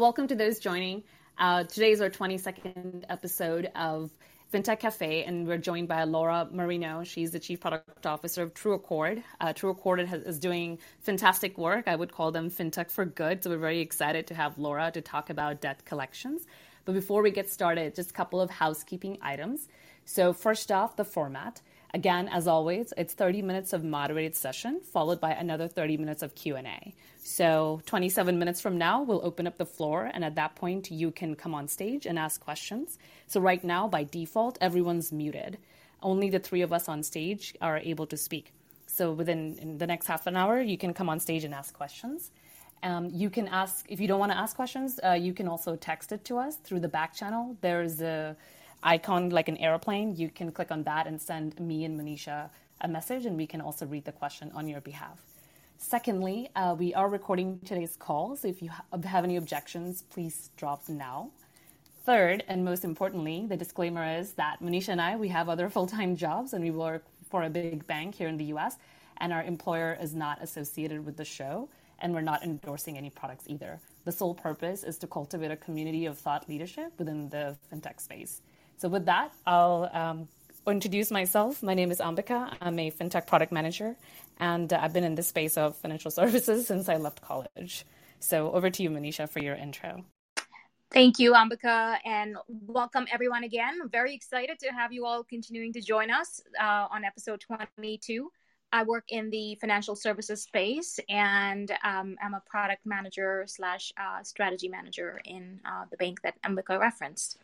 Welcome to those joining. Uh, today is our 22nd episode of FinTech Cafe, and we're joined by Laura Marino. She's the Chief Product Officer of True Accord. Uh, True Accord has, is doing fantastic work. I would call them FinTech for good. So we're very excited to have Laura to talk about debt collections. But before we get started, just a couple of housekeeping items. So first off, the format. Again, as always, it's 30 minutes of moderated session followed by another 30 minutes of Q&A. So 27 minutes from now, we'll open up the floor, and at that point, you can come on stage and ask questions. So right now, by default, everyone's muted. Only the three of us on stage are able to speak. So within the next half an hour, you can come on stage and ask questions. Um, you can ask if you don't want to ask questions. Uh, you can also text it to us through the back channel. There's a icon like an airplane, you can click on that and send me and Manisha a message, and we can also read the question on your behalf. Secondly, uh, we are recording today's call, so if you have any objections, please drop now. Third, and most importantly, the disclaimer is that Manisha and I, we have other full time jobs and we work for a big bank here in the US, and our employer is not associated with the show, and we're not endorsing any products either. The sole purpose is to cultivate a community of thought leadership within the fintech space. So with that, I'll um, introduce myself. My name is Ambika. I'm a fintech product manager, and uh, I've been in the space of financial services since I left college. So over to you, Manisha, for your intro. Thank you, Ambika, and welcome everyone again. Very excited to have you all continuing to join us uh, on episode 22. I work in the financial services space, and um, I'm a product manager slash uh, strategy manager in uh, the bank that Ambika referenced.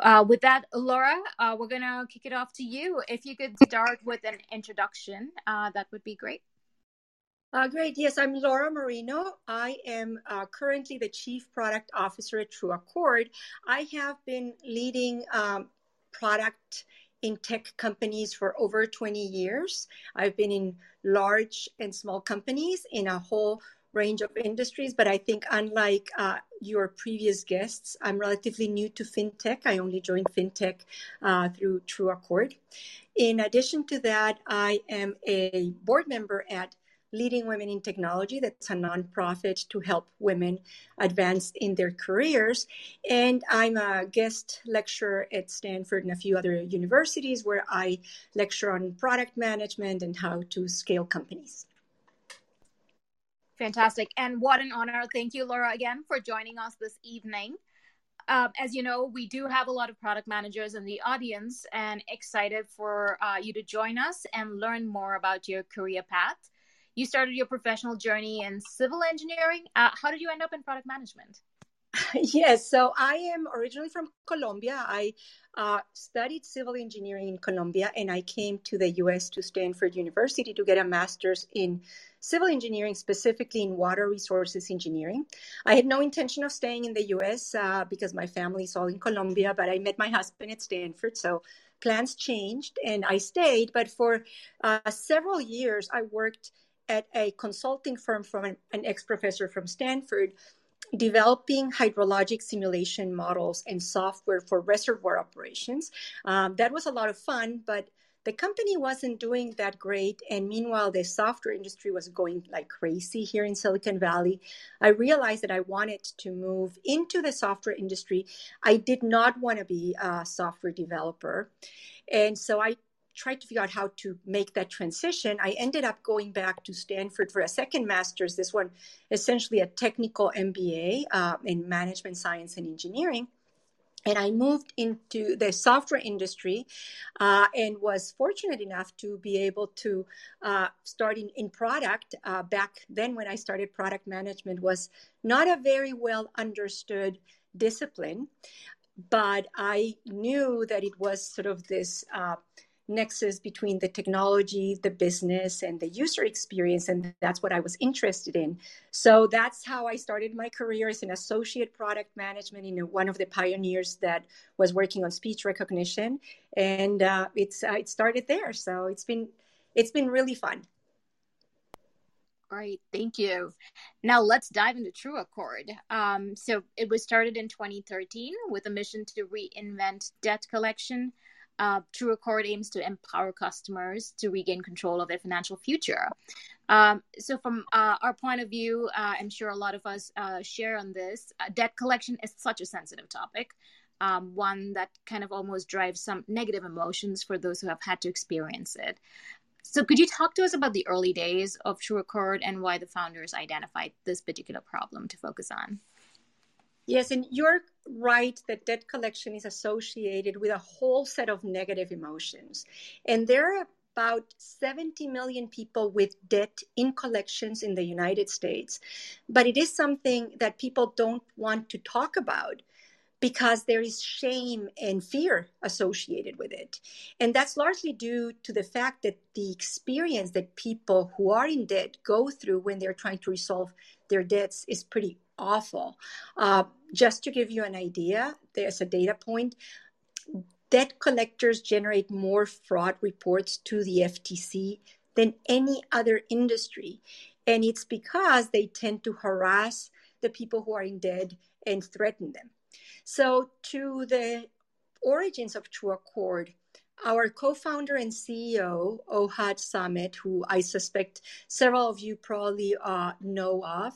Uh, with that, Laura, uh, we're going to kick it off to you. If you could start with an introduction, uh, that would be great. Uh, great. Yes, I'm Laura Marino. I am uh, currently the Chief Product Officer at True Accord. I have been leading um, product in tech companies for over 20 years. I've been in large and small companies in a whole range of industries, but I think unlike uh, your previous guests, I'm relatively new to fintech. I only joined fintech uh, through True Accord. In addition to that, I am a board member at Leading Women in Technology. That's a nonprofit to help women advance in their careers. And I'm a guest lecturer at Stanford and a few other universities where I lecture on product management and how to scale companies. Fantastic. And what an honor. Thank you, Laura, again for joining us this evening. Uh, as you know, we do have a lot of product managers in the audience and excited for uh, you to join us and learn more about your career path. You started your professional journey in civil engineering. Uh, how did you end up in product management? yes, so I am originally from Colombia. I uh, studied civil engineering in Colombia and I came to the US to Stanford University to get a master's in civil engineering, specifically in water resources engineering. I had no intention of staying in the US uh, because my family is all in Colombia, but I met my husband at Stanford. So plans changed and I stayed. But for uh, several years, I worked at a consulting firm from an, an ex professor from Stanford developing hydrologic simulation models and software for reservoir operations. Um, that was a lot of fun, but the company wasn't doing that great. And meanwhile, the software industry was going like crazy here in Silicon Valley. I realized that I wanted to move into the software industry. I did not want to be a software developer. And so I tried to figure out how to make that transition. I ended up going back to Stanford for a second master's, this one essentially a technical MBA uh, in management science and engineering. And I moved into the software industry uh, and was fortunate enough to be able to uh, start in, in product. Uh, back then, when I started product management, was not a very well understood discipline, but I knew that it was sort of this uh, nexus between the technology, the business, and the user experience. And that's what I was interested in. So that's how I started my career as an associate product management in one of the pioneers that was working on speech recognition. And uh, it's uh, it started there. So it's been it's been really fun. Great, thank you. Now let's dive into True Accord. Um, so it was started in 2013 with a mission to reinvent debt collection uh, True Accord aims to empower customers to regain control of their financial future. Um, so, from uh, our point of view, uh, I'm sure a lot of us uh, share on this. Uh, debt collection is such a sensitive topic, um, one that kind of almost drives some negative emotions for those who have had to experience it. So, could you talk to us about the early days of True Accord and why the founders identified this particular problem to focus on? Yes, and you're right that debt collection is associated with a whole set of negative emotions. And there are about 70 million people with debt in collections in the United States. But it is something that people don't want to talk about because there is shame and fear associated with it. And that's largely due to the fact that the experience that people who are in debt go through when they're trying to resolve their debts is pretty awful. Uh, just to give you an idea, there's a data point. Debt collectors generate more fraud reports to the FTC than any other industry. And it's because they tend to harass the people who are in debt and threaten them. So, to the origins of True Accord, our co-founder and CEO Ohad Samet, who I suspect several of you probably uh, know of,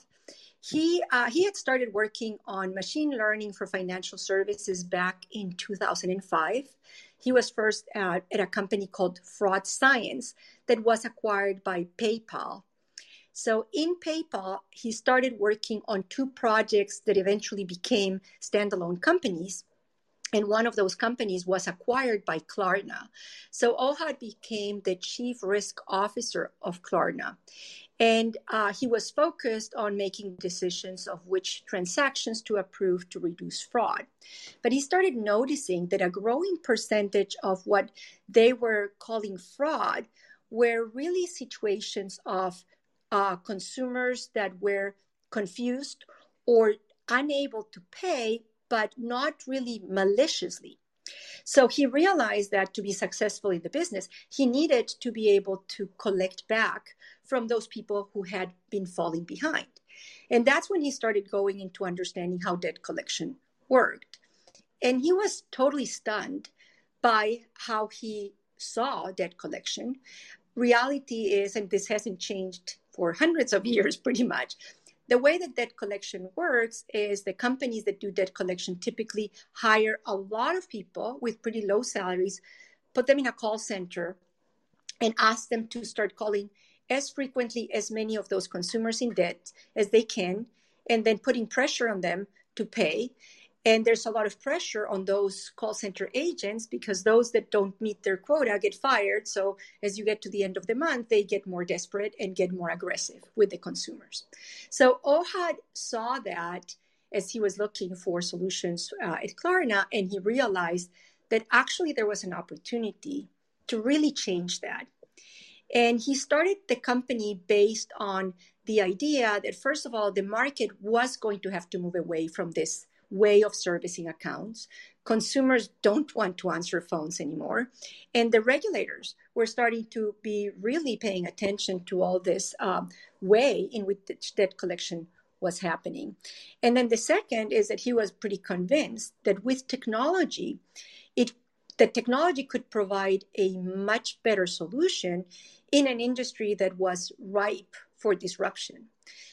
he uh, he had started working on machine learning for financial services back in 2005. He was first at, at a company called Fraud Science that was acquired by PayPal so in PayPal, he started working on two projects that eventually became standalone companies. And one of those companies was acquired by Klarna. So Ohad became the chief risk officer of Klarna. And uh, he was focused on making decisions of which transactions to approve to reduce fraud. But he started noticing that a growing percentage of what they were calling fraud were really situations of uh, consumers that were confused or unable to pay, but not really maliciously. So he realized that to be successful in the business, he needed to be able to collect back from those people who had been falling behind. And that's when he started going into understanding how debt collection worked. And he was totally stunned by how he saw debt collection. Reality is, and this hasn't changed for hundreds of years, pretty much. The way that debt collection works is the companies that do debt collection typically hire a lot of people with pretty low salaries, put them in a call center, and ask them to start calling as frequently as many of those consumers in debt as they can, and then putting pressure on them to pay. And there's a lot of pressure on those call center agents because those that don't meet their quota get fired. So as you get to the end of the month, they get more desperate and get more aggressive with the consumers. So Ohad saw that as he was looking for solutions uh, at Klarna, and he realized that actually there was an opportunity to really change that. And he started the company based on the idea that, first of all, the market was going to have to move away from this way of servicing accounts. Consumers don't want to answer phones anymore. And the regulators were starting to be really paying attention to all this um, way in which debt collection was happening. And then the second is that he was pretty convinced that with technology, it the technology could provide a much better solution in an industry that was ripe for disruption.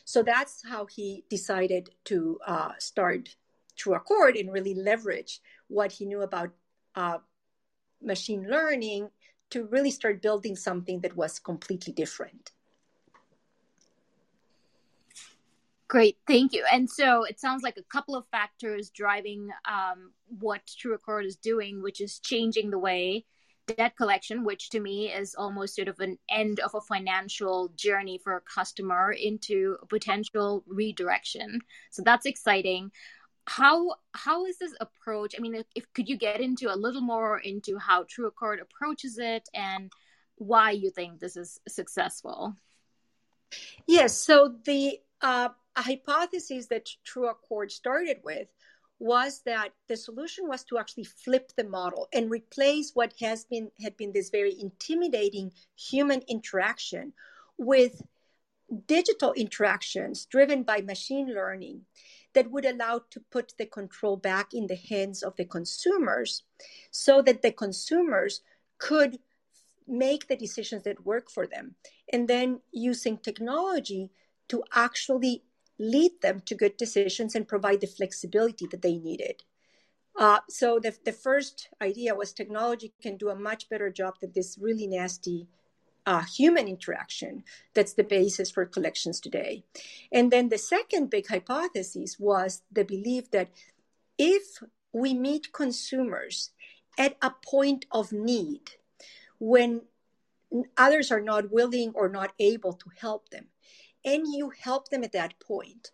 So that's how he decided to uh, start True Accord and really leverage what he knew about uh, machine learning to really start building something that was completely different. Great, thank you. And so it sounds like a couple of factors driving um, what True Accord is doing, which is changing the way debt collection, which to me is almost sort of an end of a financial journey for a customer into a potential redirection. So that's exciting how how is this approach i mean if, if, could you get into a little more into how true accord approaches it and why you think this is successful? Yes so the uh, hypothesis that true accord started with was that the solution was to actually flip the model and replace what has been had been this very intimidating human interaction with digital interactions driven by machine learning that would allow to put the control back in the hands of the consumers so that the consumers could make the decisions that work for them and then using technology to actually lead them to good decisions and provide the flexibility that they needed. Uh, so the, the first idea was technology can do a much better job than this really nasty uh, human interaction that's the basis for collections today. And then the second big hypothesis was the belief that if we meet consumers at a point of need when others are not willing or not able to help them, and you help them at that point,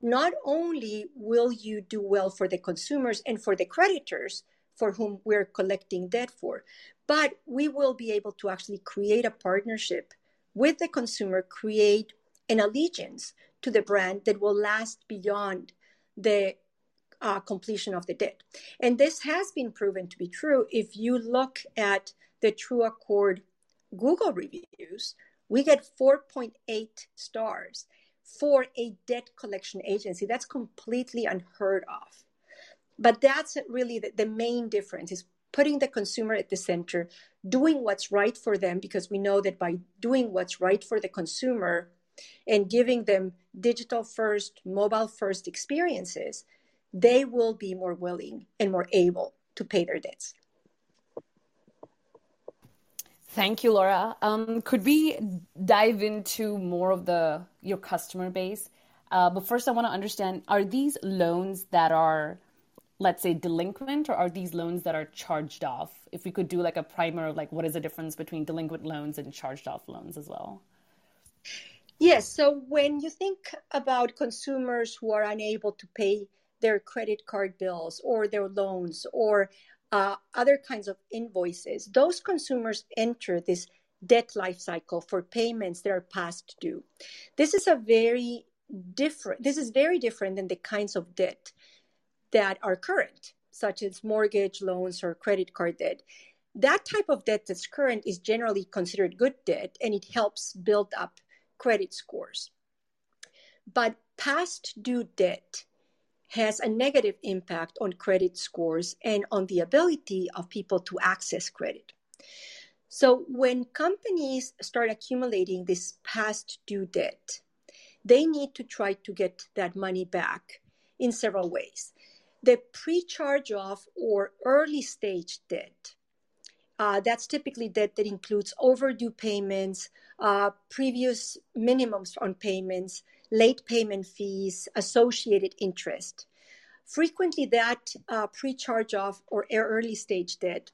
not only will you do well for the consumers and for the creditors for whom we're collecting debt for, but we will be able to actually create a partnership with the consumer, create an allegiance to the brand that will last beyond the uh, completion of the debt. And this has been proven to be true. If you look at the True Accord Google reviews, we get 4.8 stars for a debt collection agency. That's completely unheard of. But that's really the, the main difference is putting the consumer at the center, doing what's right for them, because we know that by doing what's right for the consumer and giving them digital first, mobile first experiences, they will be more willing and more able to pay their debts. Thank you, Laura. Um, could we dive into more of the your customer base? Uh, but first, I want to understand: Are these loans that are, let's say, delinquent, or are these loans that are charged off? If we could do like a primer of like what is the difference between delinquent loans and charged off loans as well. Yes. So when you think about consumers who are unable to pay their credit card bills or their loans or uh, other kinds of invoices, those consumers enter this debt life cycle for payments that are past due. This is a very different, this is very different than the kinds of debt that are current, such as mortgage loans or credit card debt. That type of debt that's current is generally considered good debt and it helps build up credit scores. But past due debt has a negative impact on credit scores and on the ability of people to access credit. So, when companies start accumulating this past due debt, they need to try to get that money back in several ways. The pre charge off or early stage debt, uh, that's typically debt that includes overdue payments, uh, previous minimums on payments, late payment fees, associated interest. Frequently, that uh, pre charge off or early stage debt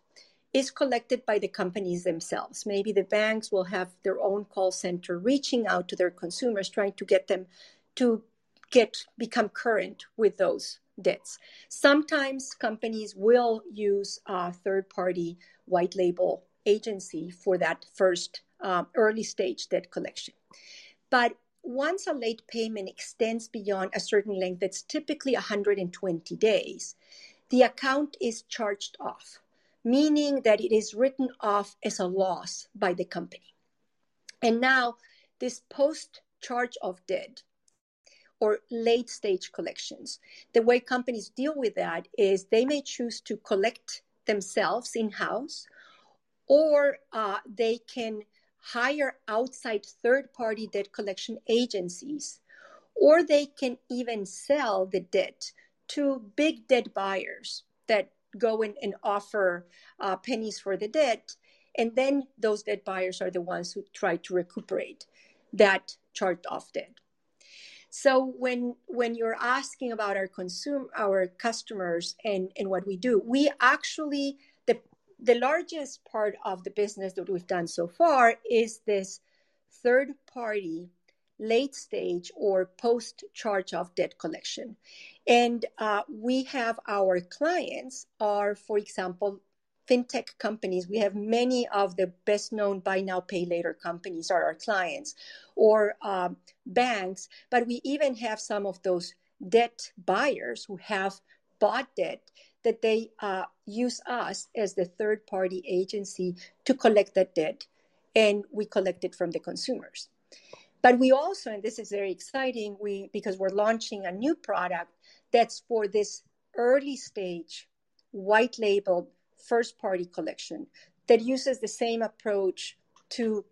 is collected by the companies themselves. Maybe the banks will have their own call center reaching out to their consumers, trying to get them to get become current with those debts. Sometimes companies will use a third party white label agency for that first um, early stage debt collection. But once a late payment extends beyond a certain length, that's typically 120 days, the account is charged off, meaning that it is written off as a loss by the company. And now, this post charge off debt or late stage collections, the way companies deal with that is they may choose to collect themselves in house or uh, they can hire outside third party debt collection agencies, or they can even sell the debt to big debt buyers that go in and offer uh, pennies for the debt. And then those debt buyers are the ones who try to recuperate that charged off debt. So when when you're asking about our consume our customers and, and what we do, we actually the the largest part of the business that we've done so far is this third party late stage or post charge off debt collection. And uh, we have our clients are for example fintech companies we have many of the best known buy now pay later companies are our clients or um, banks but we even have some of those debt buyers who have bought debt that they uh, use us as the third party agency to collect that debt, and we collect it from the consumers. But we also, and this is very exciting, we because we're launching a new product, that's for this early stage, white labeled first party collection that uses the same approach to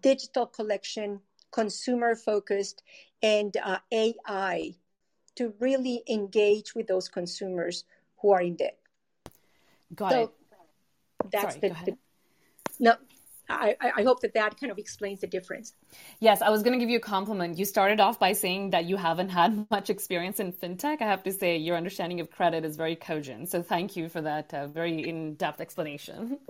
digital collection, consumer focused, and uh, AI to really engage with those consumers who are in debt. Got so it. That's Sorry, the, the no. I, I hope that that kind of explains the difference. Yes, I was going to give you a compliment. You started off by saying that you haven't had much experience in fintech. I have to say, your understanding of credit is very cogent. So, thank you for that uh, very in depth explanation.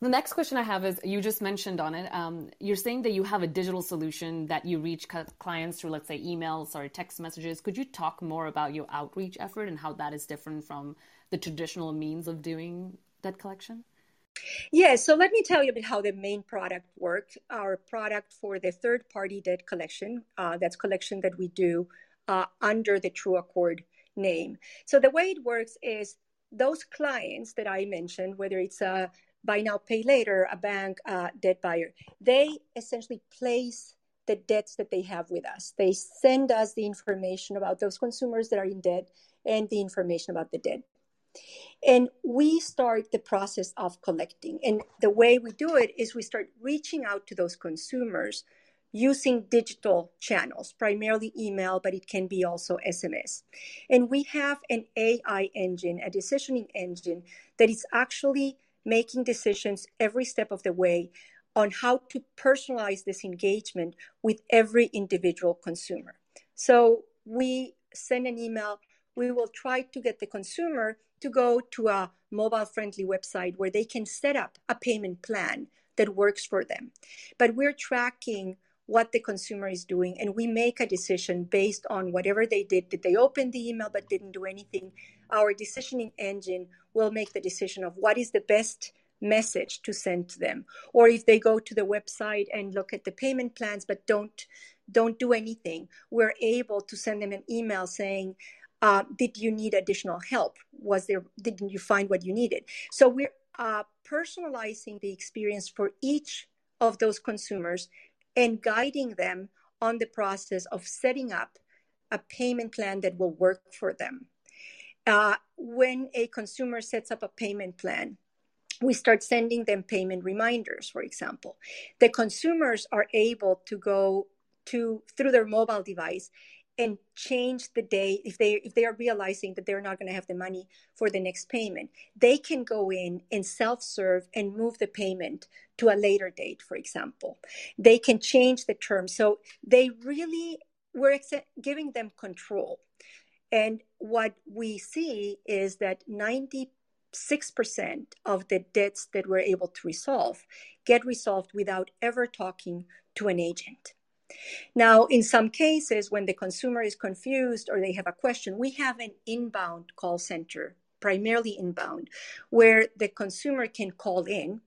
The next question I have is you just mentioned on it. Um, you're saying that you have a digital solution that you reach clients through, let's say, emails or text messages. Could you talk more about your outreach effort and how that is different from the traditional means of doing debt collection? Yeah, so let me tell you a bit how the main product works. Our product for the third party debt collection, uh, that's collection that we do uh, under the True Accord name. So the way it works is those clients that I mentioned, whether it's a buy now, pay later, a bank, uh, debt buyer, they essentially place the debts that they have with us. They send us the information about those consumers that are in debt and the information about the debt. And we start the process of collecting. And the way we do it is we start reaching out to those consumers using digital channels, primarily email, but it can be also SMS. And we have an AI engine, a decisioning engine that is actually making decisions every step of the way on how to personalize this engagement with every individual consumer. So we send an email, we will try to get the consumer to go to a mobile friendly website where they can set up a payment plan that works for them. But we're tracking what the consumer is doing and we make a decision based on whatever they did. Did they open the email but didn't do anything? Our decisioning engine will make the decision of what is the best message to send to them or if they go to the website and look at the payment plans but don't don't do anything we're able to send them an email saying uh, did you need additional help was there didn't you find what you needed so we're uh, personalizing the experience for each of those consumers and guiding them on the process of setting up a payment plan that will work for them. Uh, when a consumer sets up a payment plan, we start sending them payment reminders, for example. The consumers are able to go to through their mobile device and change the day if they if they are realizing that they're not going to have the money for the next payment. They can go in and self-serve and move the payment to a later date for example. They can change the term. So they really we're ex- giving them control. And what we see is that 96% of the debts that we're able to resolve get resolved without ever talking to an agent now, in some cases, when the consumer is confused or they have a question, we have an inbound call center, primarily inbound, where the consumer can call in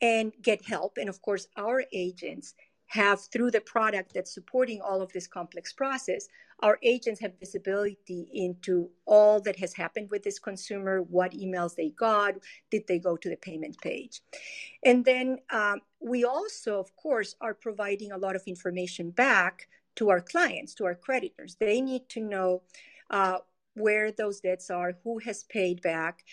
and get help. And of course, our agents have, through the product that's supporting all of this complex process, our agents have visibility into all that has happened with this consumer, what emails they got, did they go to the payment page. And then um, we also, of course, are providing a lot of information back to our clients, to our creditors. They need to know. Uh, where those debts are, who has paid back.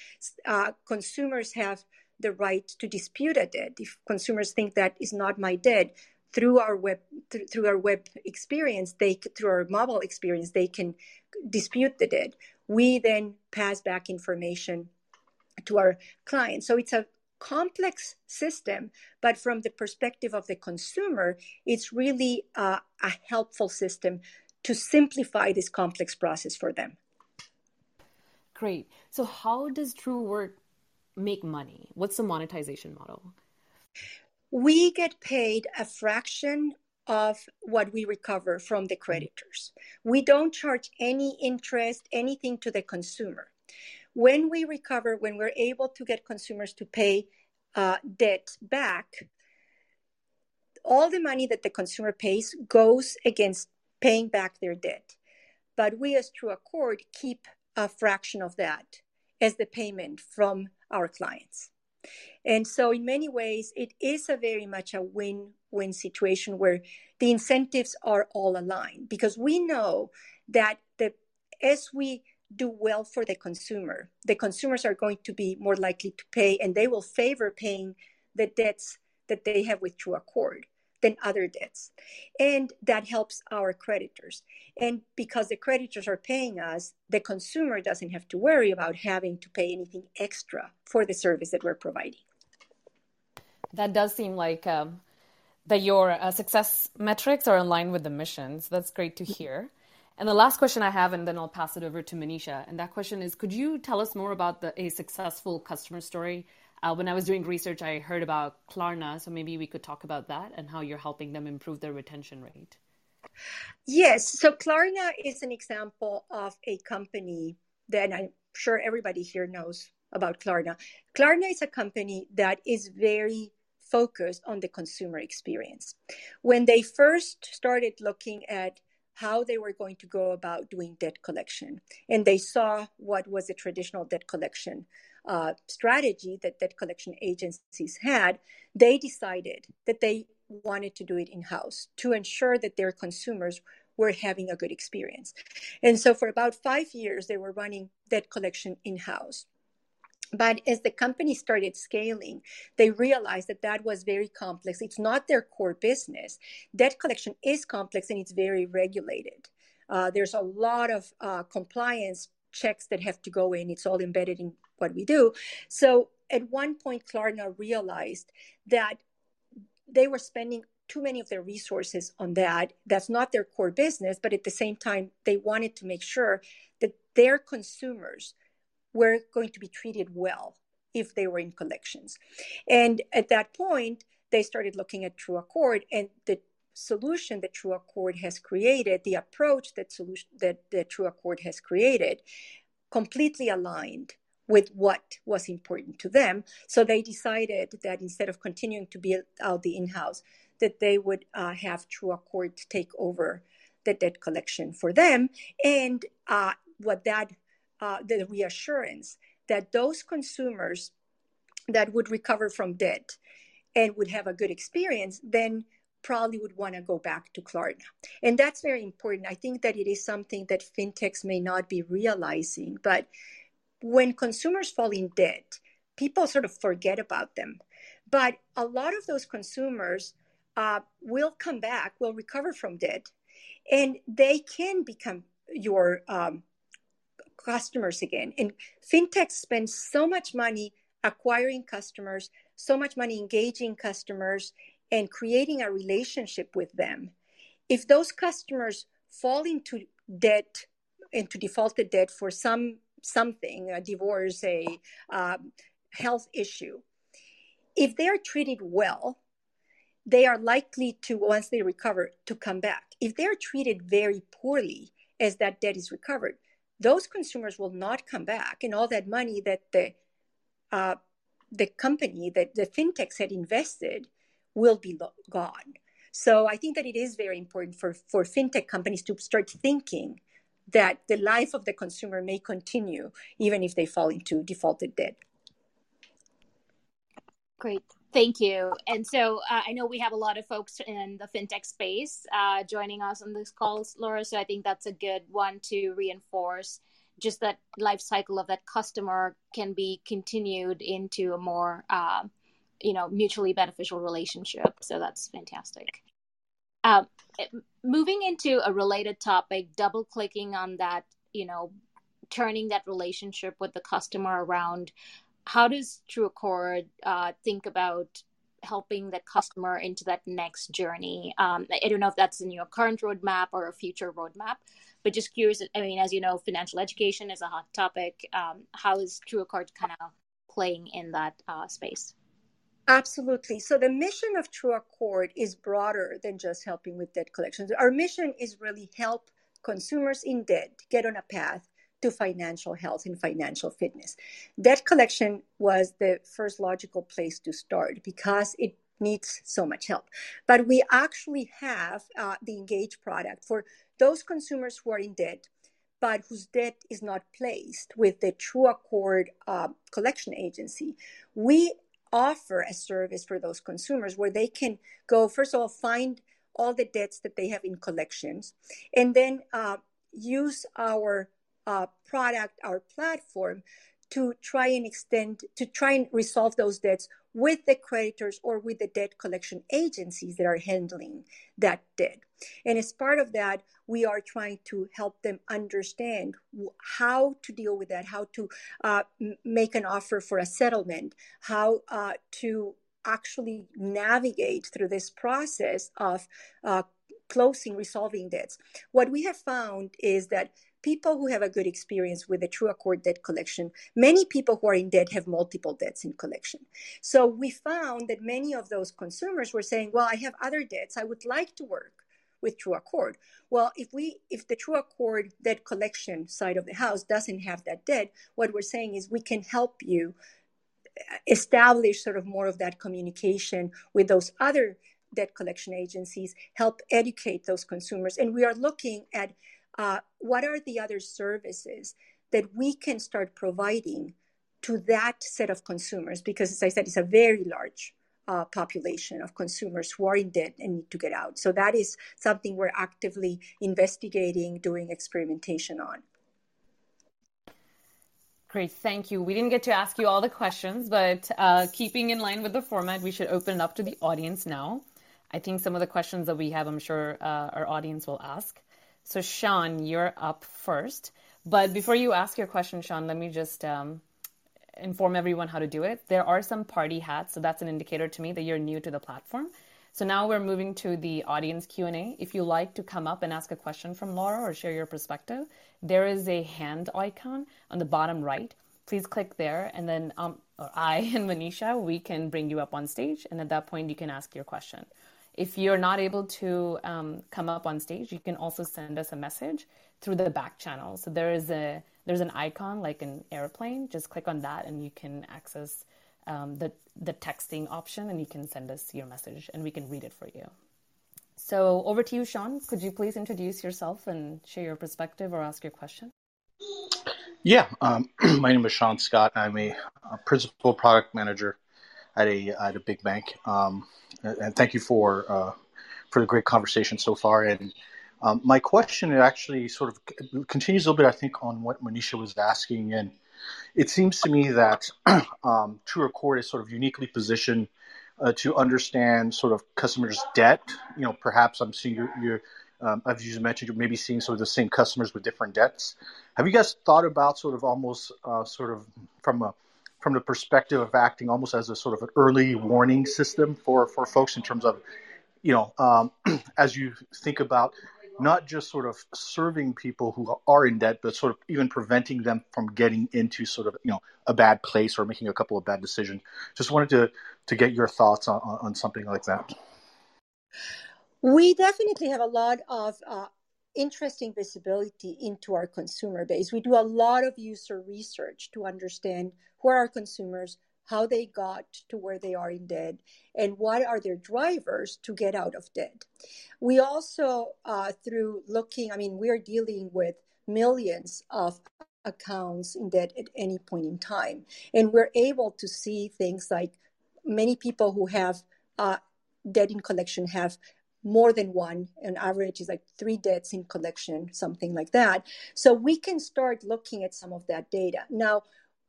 Uh, consumers have the right to dispute a debt. If consumers think that is not my debt, through our web th- through our web experience they through our mobile experience they can dispute the debt we then pass back information to our clients so it's a complex system but from the perspective of the consumer it's really uh, a helpful system to simplify this complex process for them. Great. So how does True Accord make money? What's the monetization model we get paid a fraction of what we recover from the creditors. We don't charge any interest, anything to the consumer. When we recover, when we're able to get consumers to pay uh, debt back, all the money that the consumer pays goes against paying back their debt. But we, as True Accord, keep a fraction of that as the payment from our clients. And so, in many ways, it is a very much a win win situation where the incentives are all aligned because we know that the as we do well for the consumer, the consumers are going to be more likely to pay and they will favor paying the debts that they have with True Accord than other debts. And that helps our creditors. And because the creditors are paying us, the consumer doesn't have to worry about having to pay anything extra for the service that we're providing. That does seem like um, that your uh, success metrics are in line with the missions. That's great to hear. And the last question I have, and then I'll pass it over to Manisha. And that question is Could you tell us more about the, a successful customer story? Uh, when I was doing research, I heard about Klarna. So maybe we could talk about that and how you're helping them improve their retention rate. Yes. So Klarna is an example of a company that I'm sure everybody here knows about Klarna. Klarna is a company that is very focused on the consumer experience. When they first started looking at how they were going to go about doing debt collection. And they saw what was a traditional debt collection uh, strategy that debt collection agencies had. They decided that they wanted to do it in house to ensure that their consumers were having a good experience. And so for about five years, they were running debt collection in house. But as the company started scaling, they realized that that was very complex. It's not their core business. Debt collection is complex and it's very regulated. Uh, there's a lot of uh, compliance checks that have to go in. It's all embedded in what we do. So at one point, Klarna realized that they were spending too many of their resources on that. That's not their core business, but at the same time, they wanted to make sure that their consumers were going to be treated well if they were in collections. And at that point, they started looking at True Accord and the solution that True Accord has created, the approach that solution that the True Accord has created, completely aligned with what was important to them. So they decided that instead of continuing to build out the in-house, that they would uh, have True Accord take over the debt collection for them. And uh, what that uh, the reassurance that those consumers that would recover from debt and would have a good experience then probably would want to go back to Klarna. And that's very important. I think that it is something that fintechs may not be realizing, but when consumers fall in debt, people sort of forget about them. But a lot of those consumers uh, will come back, will recover from debt, and they can become your um, customers again. And fintech spends so much money acquiring customers, so much money engaging customers, and creating a relationship with them. If those customers fall into debt, into defaulted debt for some something, a divorce, a um, health issue, if they are treated well, they are likely to, once they recover, to come back. If they are treated very poorly as that debt is recovered, those consumers will not come back, and all that money that the uh, the company that the fintechs had invested will be lo- gone. So I think that it is very important for for fintech companies to start thinking that the life of the consumer may continue even if they fall into defaulted debt. Great. Thank you. And so uh, I know we have a lot of folks in the fintech space uh, joining us on this call, Laura. So I think that's a good one to reinforce just that life cycle of that customer can be continued into a more, uh, you know, mutually beneficial relationship. So that's fantastic. Um, moving into a related topic, double clicking on that, you know, turning that relationship with the customer around how does True Accord uh, think about helping that customer into that next journey? Um, I don't know if that's in your current roadmap or a future roadmap, but just curious. I mean, as you know, financial education is a hot topic. Um, how is True Accord kind of playing in that uh, space? Absolutely. So the mission of True Accord is broader than just helping with debt collections. Our mission is really help consumers in debt get on a path to financial health and financial fitness. Debt collection was the first logical place to start because it needs so much help. But we actually have uh, the Engage product for those consumers who are in debt, but whose debt is not placed with the True Accord uh, collection agency. We offer a service for those consumers where they can go, first of all, find all the debts that they have in collections, and then uh, use our uh, product, our platform, to try and extend, to try and resolve those debts with the creditors or with the debt collection agencies that are handling that debt. And as part of that, we are trying to help them understand how to deal with that, how to uh, make an offer for a settlement, how uh, to actually navigate through this process of uh, closing, resolving debts. What we have found is that people who have a good experience with the True Accord debt collection, many people who are in debt have multiple debts in collection. So we found that many of those consumers were saying, well, I have other debts. I would like to work with True Accord. Well, if we if the True Accord debt collection side of the house doesn't have that debt, what we're saying is we can help you uh, establish sort of more of that communication with those other debt collection agencies, help educate those consumers. And we are looking at uh, what are the other services that we can start providing to that set of consumers? Because, as I said, it's a very large uh, population of consumers who are in debt and need to get out. So, that is something we're actively investigating, doing experimentation on. Great, thank you. We didn't get to ask you all the questions, but uh, keeping in line with the format, we should open it up to the audience now. I think some of the questions that we have, I'm sure uh, our audience will ask. So, Sean, you're up first. But before you ask your question, Sean, let me just um, inform everyone how to do it. There are some party hats, so that's an indicator to me that you're new to the platform. So now we're moving to the audience Q&A. If you like to come up and ask a question from Laura or share your perspective, there is a hand icon on the bottom right. Please click there, and then um, I and Manisha, we can bring you up on stage, and at that point, you can ask your question. If you're not able to um, come up on stage, you can also send us a message through the back channel. So there is a there's an icon like an airplane. Just click on that, and you can access um, the the texting option, and you can send us your message, and we can read it for you. So over to you, Sean. Could you please introduce yourself and share your perspective or ask your question? Yeah, um, my name is Sean Scott. I'm a, a principal product manager at a at a big bank. Um, and thank you for uh, for the great conversation so far. And um, my question actually sort of continues a little bit, I think, on what Manisha was asking. And it seems to me that um, True Accord is sort of uniquely positioned uh, to understand sort of customers' debt. You know, perhaps I'm seeing your, your um, as you mentioned, you're maybe seeing sort of the same customers with different debts. Have you guys thought about sort of almost uh, sort of from a from the perspective of acting almost as a sort of an early warning system for, for folks in terms of, you know, um, as you think about not just sort of serving people who are in debt, but sort of even preventing them from getting into sort of, you know, a bad place or making a couple of bad decisions. Just wanted to, to get your thoughts on, on something like that. We definitely have a lot of uh, interesting visibility into our consumer base. We do a lot of user research to understand who are our consumers, how they got to where they are in debt, and what are their drivers to get out of debt. We also, uh, through looking, I mean, we're dealing with millions of accounts in debt at any point in time. And we're able to see things like many people who have uh, debt in collection have more than one. On average, is like three debts in collection, something like that. So we can start looking at some of that data. Now,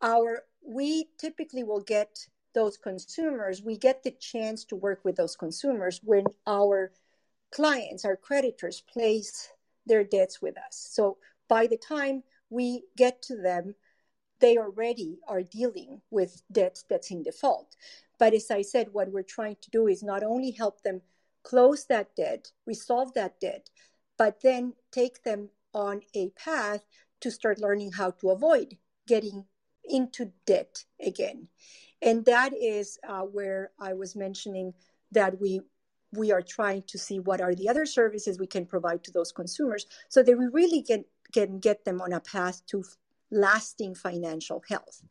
our we typically will get those consumers. We get the chance to work with those consumers when our clients, our creditors, place their debts with us. So by the time we get to them, they already are dealing with debt that's in default. But as I said, what we're trying to do is not only help them close that debt, resolve that debt, but then take them on a path to start learning how to avoid getting into debt again. And that is uh, where I was mentioning that we we are trying to see what are the other services we can provide to those consumers so that we really can, can get them on a path to lasting financial health.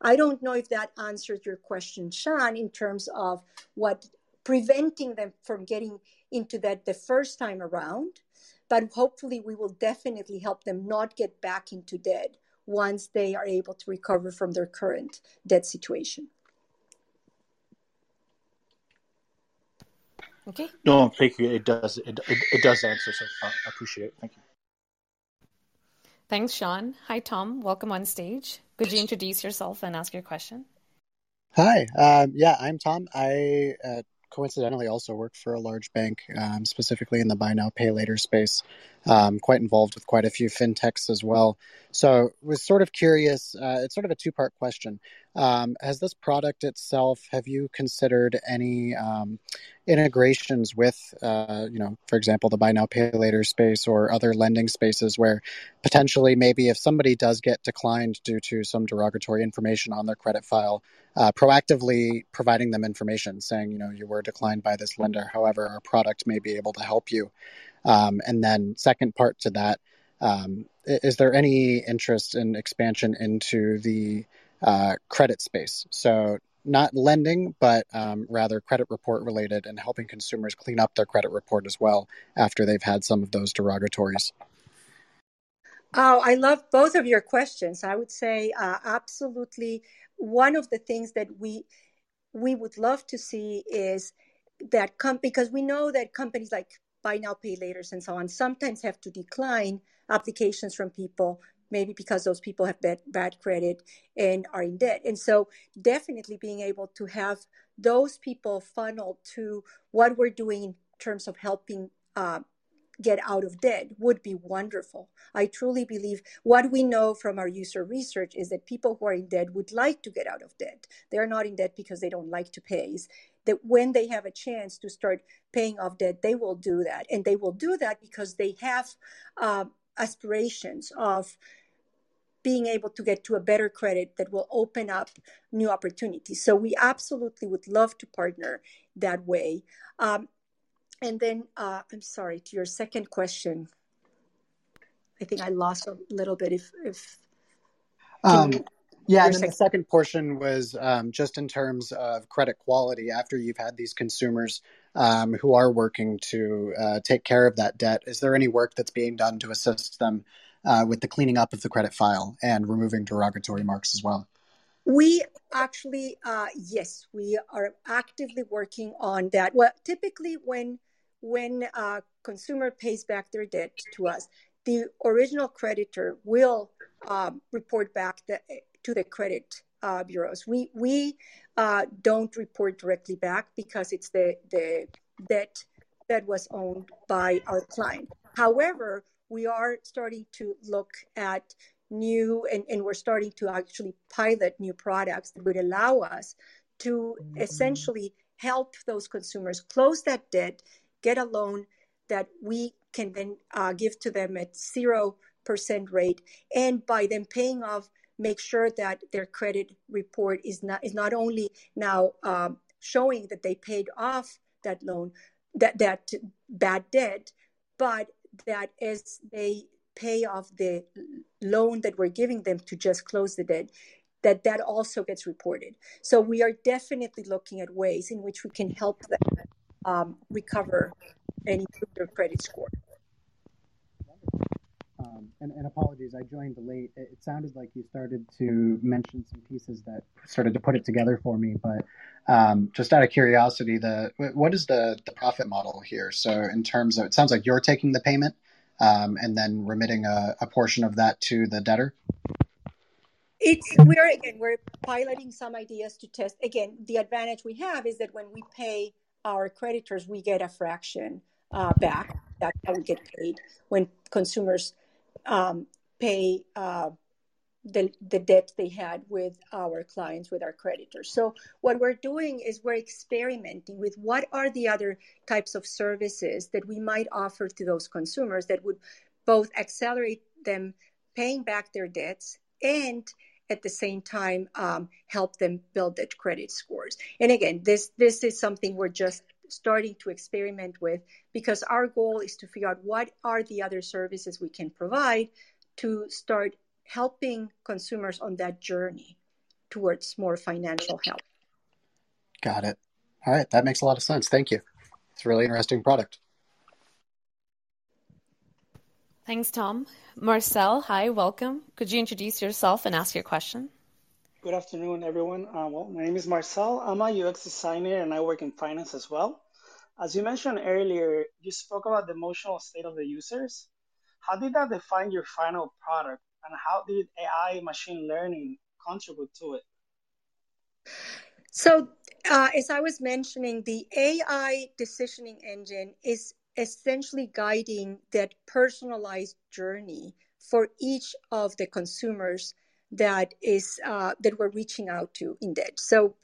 I don't know if that answers your question, Sean, in terms of what preventing them from getting into that the first time around. But hopefully, we will definitely help them not get back into debt once they are able to recover from their current debt situation. Okay. No, thank you. It does. It, it, it does answer. So I appreciate it. Thank you. Thanks, Sean. Hi, Tom. Welcome on stage. Could you introduce yourself and ask your question? Hi. Um, yeah, I'm Tom. I uh, coincidentally also work for a large bank, um, specifically in the buy now, pay later space. Um, quite involved with quite a few fintechs as well. So, was sort of curious. Uh, it's sort of a two part question. Um, has this product itself? Have you considered any um, integrations with, uh, you know, for example, the buy now, pay later space or other lending spaces where potentially maybe if somebody does get declined due to some derogatory information on their credit file, uh, proactively providing them information saying, you know, you were declined by this lender. However, our product may be able to help you. Um, and then, second part to that, um, is there any interest in expansion into the uh, credit space? So, not lending, but um, rather credit report related and helping consumers clean up their credit report as well after they've had some of those derogatories. Oh, I love both of your questions. I would say uh, absolutely. One of the things that we we would love to see is that because we know that companies like buy now pay laters and so on sometimes have to decline applications from people maybe because those people have bad, bad credit and are in debt and so definitely being able to have those people funneled to what we're doing in terms of helping uh, get out of debt would be wonderful. I truly believe what we know from our user research is that people who are in debt would like to get out of debt. They're not in debt because they don't like to pay that when they have a chance to start paying off debt, they will do that. And they will do that because they have uh, aspirations of being able to get to a better credit that will open up new opportunities. So we absolutely would love to partner that way. Um, and then uh, I'm sorry to your second question. I think I lost a little bit. If if um, yeah, and then the second portion was um, just in terms of credit quality. After you've had these consumers um, who are working to uh, take care of that debt, is there any work that's being done to assist them uh, with the cleaning up of the credit file and removing derogatory marks as well? We actually, uh, yes, we are actively working on that. Well, typically when when a consumer pays back their debt to us, the original creditor will um, report back the to the credit uh, bureaus. We we uh, don't report directly back because it's the the debt that was owned by our client. However, we are starting to look at new and, and we're starting to actually pilot new products that would allow us to mm-hmm. essentially help those consumers close that debt, get a loan that we can then uh, give to them at zero percent rate, and by them paying off make sure that their credit report is not is not only now um, showing that they paid off that loan that that bad debt but that as they pay off the loan that we're giving them to just close the debt that that also gets reported. So we are definitely looking at ways in which we can help them um, recover and improve their credit score and, and, apologies, I joined late. It, it, sounded like you started to mention some pieces that started to put it together for me. But um, just out of curiosity, the what is the the profit model here? So in terms of, it sounds like you're taking the payment um, and then remitting a, a portion of that to the debtor. It's we're again we're piloting some ideas to test. Again, the advantage we have is that when we pay our creditors, we get a fraction uh, back. That's how we get paid when consumers um, pay uh, the, the debt they had with our clients, with our creditors. So, what we're doing is we're experimenting with what are the other types of services that we might offer to those consumers that would both accelerate them paying back their debts and at the same time um, help them build their credit scores. And again, this this is something we're just starting to experiment with because our goal is to figure out what are the other services we can provide to start helping consumers on that journey towards more financial health. Got it. All right, that makes a lot of sense. Thank you. It's a really interesting product. Thanks, Tom. Marcel, hi, welcome. Could you introduce yourself and ask your question? Good afternoon, everyone. Uh, well, my name is Marcel. I'm a UX designer and I work in finance as well. As you mentioned earlier, you spoke about the emotional state of the users. how did that define your final product, and how did AI machine learning contribute to it? So, uh, as I was mentioning, the AI decisioning engine is essentially guiding that personalized journey for each of the consumers that is uh, that we're reaching out to in that. So,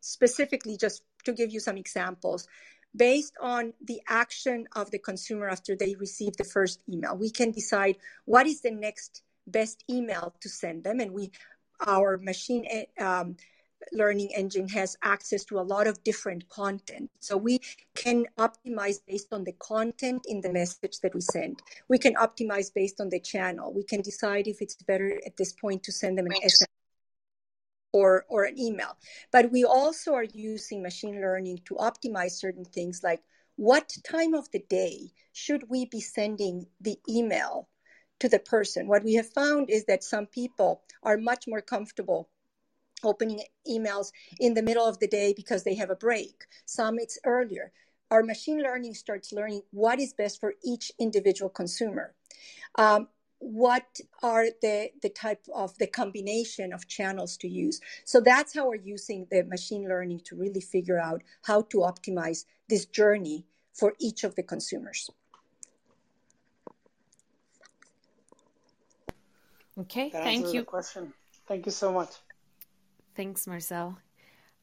specifically, just to give you some examples, based on the action of the consumer after they receive the first email, we can decide what is the next best email to send them, and we our machine eh, um, learning engine has access to a lot of different content. So we can optimize based on the content in the message that we send. We can optimize based on the channel. We can decide if it's better at this point to send them an SMS or, or an email. But we also are using machine learning to optimize certain things like what time of the day should we be sending the email to the person? What we have found is that some people are much more comfortable opening emails in the middle of the day because they have a break. Some it's earlier. Our machine learning starts learning what is best for each individual consumer. Um, what are the, the type of the combination of channels to use? So that's how we're using the machine learning to really figure out how to optimize this journey for each of the consumers. Okay, that thank you. question. Thank you so much. Thanks, Marcel.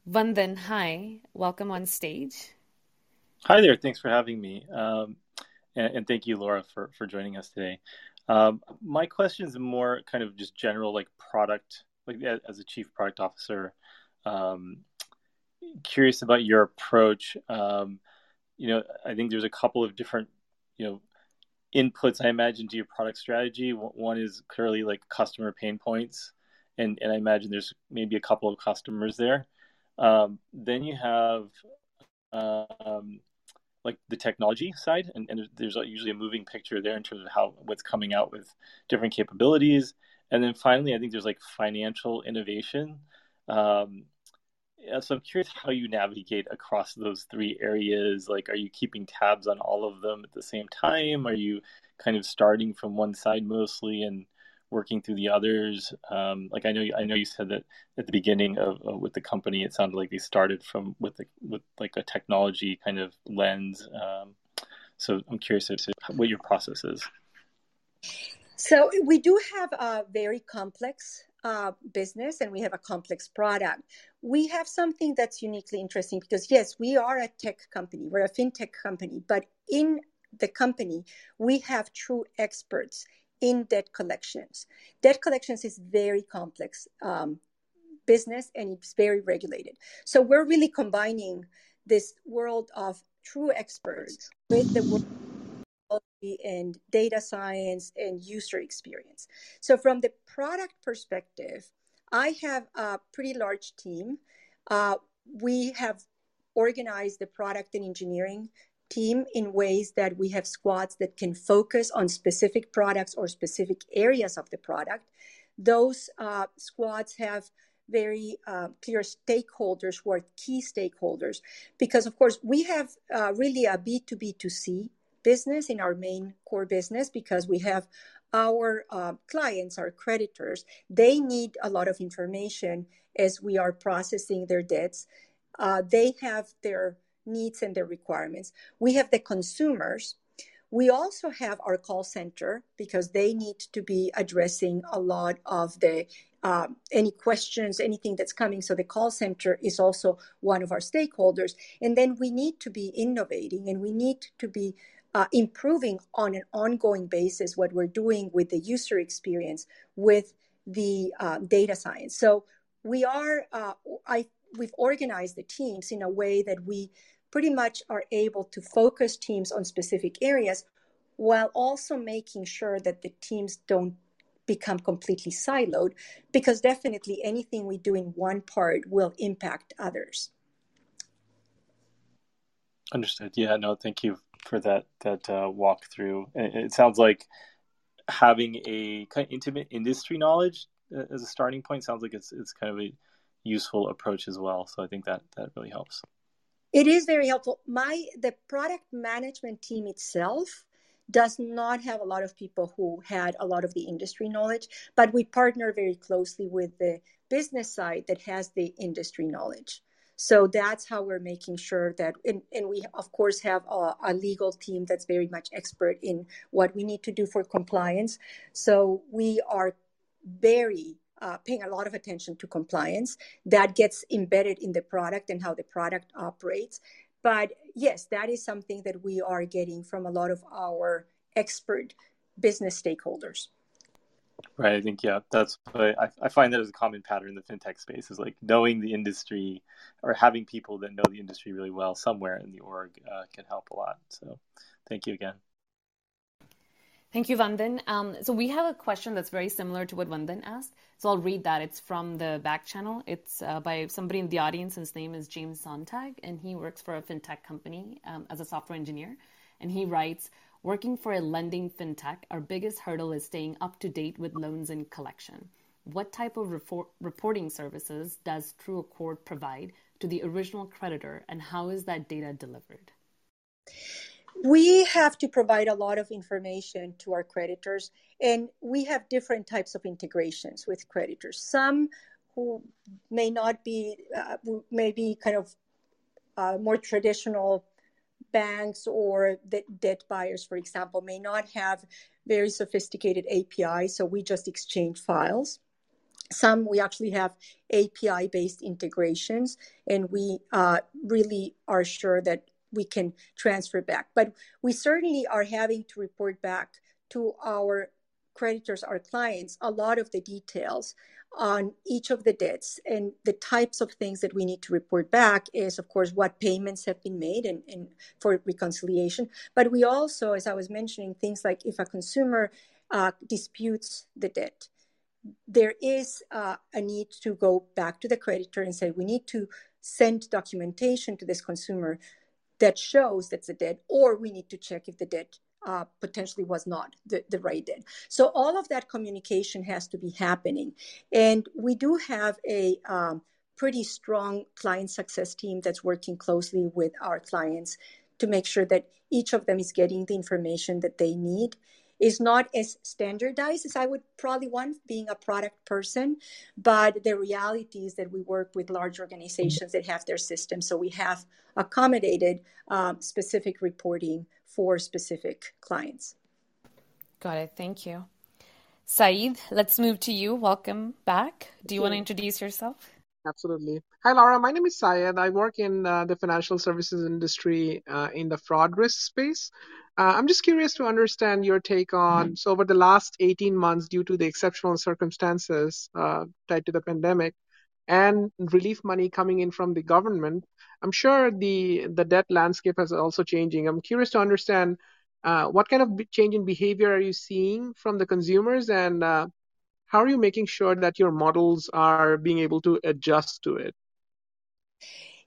Vandan, hi. Welcome on stage. Hi there. Thanks for having me. Um, and, and, thank you, Laura, for, for joining us today. Um, my question is more kind of just general, like product, like as a chief product officer. Um, curious about your approach. Um, you know, I think there's a couple of different, you know, inputs I imagine to your product strategy. One is clearly like customer pain points and and I imagine there's maybe a couple of customers there. Um, then you have um, like the technology side, and, and there's usually a moving picture there in terms of how what's coming out with different capabilities. And then finally, I think there's like financial innovation. Um, so I'm curious how you navigate across those three areas. Like, are you keeping tabs on all of them at the same time? Are you kind of starting from one side mostly and working through the others? Um, like I know, I know you said that at the beginning of with the company, it sounded like they started from with the, with like a technology kind of lens. Um, so I'm curious as to what your process is. So we do have a very complex uh, business and we have a complex product. We have something that's uniquely interesting because yes, we are a tech company, we're a fintech company, but in the company we have true experts in debt collections. Debt collections is very complex um, business and it's very regulated. So we're really combining this world of true experts with the world and data science and user experience. So from the product perspective, I have a pretty large team. Uh, we have organized the product and engineering team in ways that we have squads that can focus on specific products or specific areas of the product. Those uh, squads have very uh, clear stakeholders who are key stakeholders because, of course, we have uh, really a B2B2C business in our main core business because we have our uh, clients, our creditors, they need a lot of information as we are processing their debts. Uh, they have their needs and their requirements. We have the consumers. We also have our call center because they need to be addressing a lot of the uh, any questions, anything that's coming. So the call center is also one of our stakeholders. And then we need to be innovating and we need to be uh, improving on an ongoing basis what we're doing with the user experience with the uh, data science. So we are, uh, I, we've organized the teams in a way that we pretty much are able to focus teams on specific areas while also making sure that the teams don't become completely siloed because definitely anything we do in one part will impact others. Understood. Yeah no thank you for that that uh, walkthrough. It sounds like having a kind of intimate industry knowledge uh, as a starting point sounds like it's it's kind of a useful approach as well. So i think that that really helps it is very helpful. My the product management team itself does not have a lot of people who had a lot of the industry knowledge, but we partner very closely with the business side that has the industry knowledge. So that's how we're making sure that, and, and we of course have a, a, legal team that's very much expert in what we need to do for compliance. So we are very uh, paying a lot of attention to compliance that gets embedded in the product and how the product operates. But yes, that is something that we are getting from a lot of our expert business stakeholders. Right. I think yeah, that's what I, I find that as a common pattern in the fintech space is like knowing the industry or having people that know the industry really well somewhere in the org uh, can help a lot. So, thank you again. Thank you, Vandan. Um, so we have a question that's very similar to what Vandan asked. So I'll read that. It's from the back channel. It's uh, by somebody in the audience. His name is James Sontag, and he works for a fintech company um, as a software engineer. And he writes, Working for a lending fintech, our biggest hurdle is staying up to date with loans and collection. What type of reporting services does TrueAccord provide to the original creditor, and how is that data delivered? We have to provide a lot of information to our creditors, and we have different types of integrations with creditors. Some who may not be, uh, may be kind of uh, more traditional banks or debt buyers, for example, may not have very sophisticated APIs, so we just exchange files. Some we actually have API based integrations, and we uh, really are sure that we can transfer back. But we certainly are having to report back to our creditors, our clients, a lot of the details on each of the debts and the types of things that we need to report back is of course what payments have been made and, and for reconciliation but we also as i was mentioning things like if a consumer uh, disputes the debt there is uh, a need to go back to the creditor and say we need to send documentation to this consumer that shows that's a debt or we need to check if the debt uh, potentially was not the, the right debt. So all of that communication has to be happening. And we do have a um, pretty strong client success team that's working closely with our clients to make sure that each of them is getting the information that they need is not as standardized as I would probably want being a product person. But the reality is that we work with large organizations that have their systems. So we have accommodated um, specific reporting for specific clients. Got it. Thank you. Saeed, let's move to you. Welcome back. Do you want to introduce yourself? Absolutely. Hi, Laura. My name is Syed. I work in uh, the financial services industry uh, in the fraud risk space. Uh, I'm just curious to understand your take on so over the last 18 months, due to the exceptional circumstances uh, tied to the pandemic and relief money coming in from the government, I'm sure the the debt landscape is also changing. I'm curious to understand uh, what kind of change in behavior are you seeing from the consumers, and uh, how are you making sure that your models are being able to adjust to it?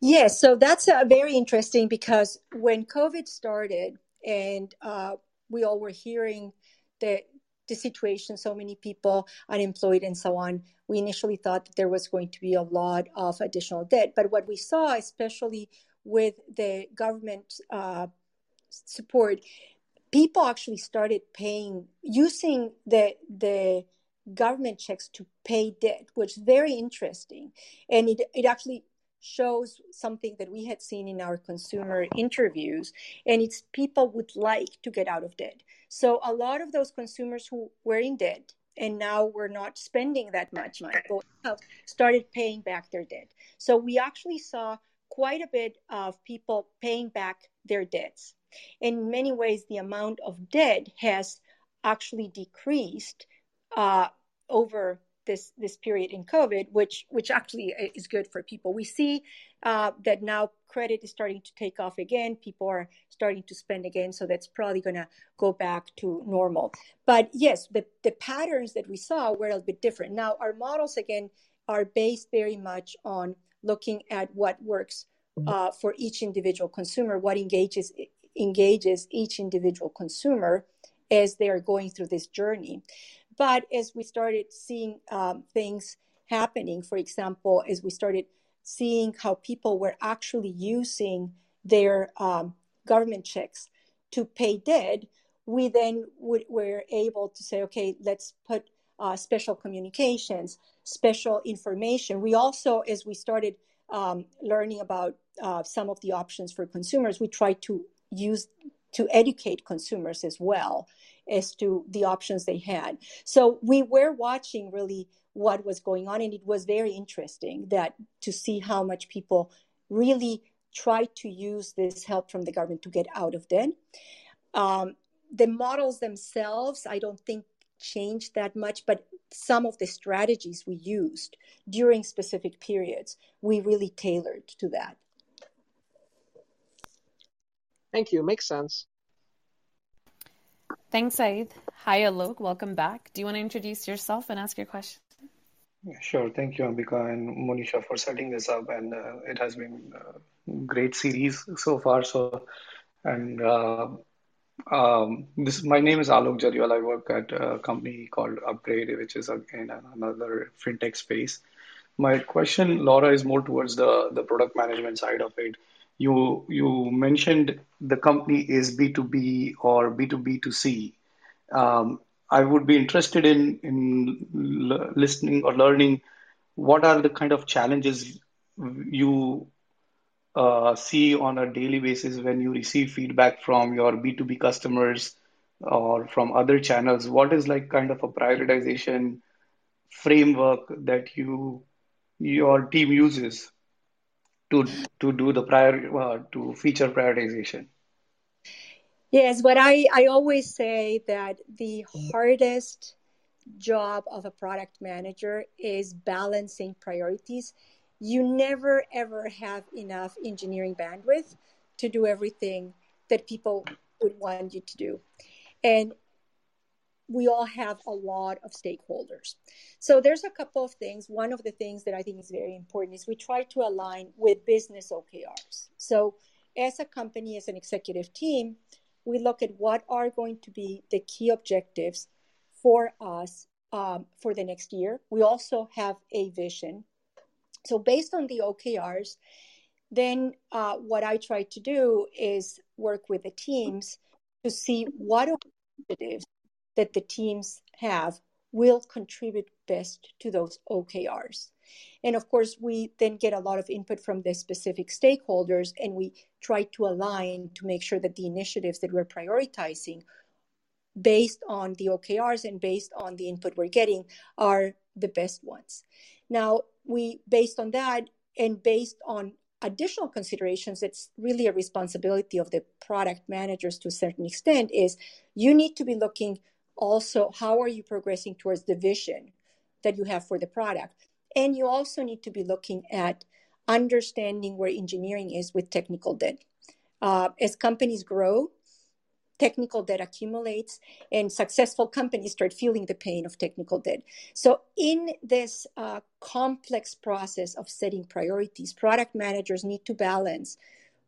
Yes, so that's uh, very interesting because when COVID started and uh, we all were hearing the the situation, so many people unemployed and so on, we initially thought that there was going to be a lot of additional debt. But what we saw, especially with the government uh, support, people actually started paying using the the government checks to pay debt, which is very interesting, and it it actually shows something that we had seen in our consumer interviews and it's people would like to get out of debt. So a lot of those consumers who were in debt and now we're not spending that much money started paying back their debt. So we actually saw quite a bit of people paying back their debts. In many ways the amount of debt has actually decreased uh, over this this period in COVID, which which actually is good for people. We see uh, that now credit is starting to take off again. People are starting to spend again, so that's probably going to go back to normal. But yes, the the patterns that we saw were a bit different. Now our models again are based very much on looking at what works uh, for each individual consumer, what engages engages each individual consumer as they are going through this journey. But as we started seeing um, things happening, for example, as we started seeing how people were actually using their um, government checks to pay debt, we then were able to say, okay, let's put uh, special communications, special information. We also, as we started um, learning about uh, some of the options for consumers, we tried to use to educate consumers as well as to the options they had. So we were watching really what was going on, and it was very interesting that to see how much people really tried to use this help from the government to get out of debt. Um, the models themselves, I don't think changed that much, but some of the strategies we used during specific periods, we really tailored to that. Thank you. Makes sense. Thanks, Saeed. Hi, Alok. Welcome back. Do you want to introduce yourself and ask your question? Sure. Thank you, Ambika and Monisha, for setting this up. And uh, it has been a great series so far. So, and uh, um, this my name is Alok Jariwal. I work at a company called Upgrade, which is again another fintech space. My question, Laura, is more towards the the product management side of it. You you mentioned the company is B two B or B2B2C. Um, I would be interested in in listening or learning what are the kind of challenges you uh, see on a daily basis when you receive feedback from your B2B customers or from other channels? What is like kind of a prioritization framework that you your team uses to to do the prior uh, to feature prioritization? Yes, but I, I always say that the hardest job of a product manager is balancing priorities you never ever have enough engineering bandwidth to do everything that people would want you to do. And we all have a lot of stakeholders. So there's a couple of things. One of the things that I think is very important is we try to align with business OKRs. So as a company, as an executive team, we look at what are going to be the key objectives for us um, for the next year. We also have a vision so based on the OKRs, then uh, what I try to do is work with the teams to see what initiatives that the teams have will contribute best to those OKRs. And of course, we then get a lot of input from the specific stakeholders and we try to align to make sure that the initiatives that we're prioritizing based on the OKRs and based on the input we're getting are the best ones. Now, we, based on that and based on additional considerations, it's really a responsibility of the product managers to a certain extent, is you need to be looking also how are you progressing towards the vision that you have for the product. And you also need to be looking at understanding where engineering is with technical debt. Uh, as companies grow, technical debt accumulates and successful companies start feeling the pain of technical debt. So, in this uh, complex process of setting priorities, product managers need to balance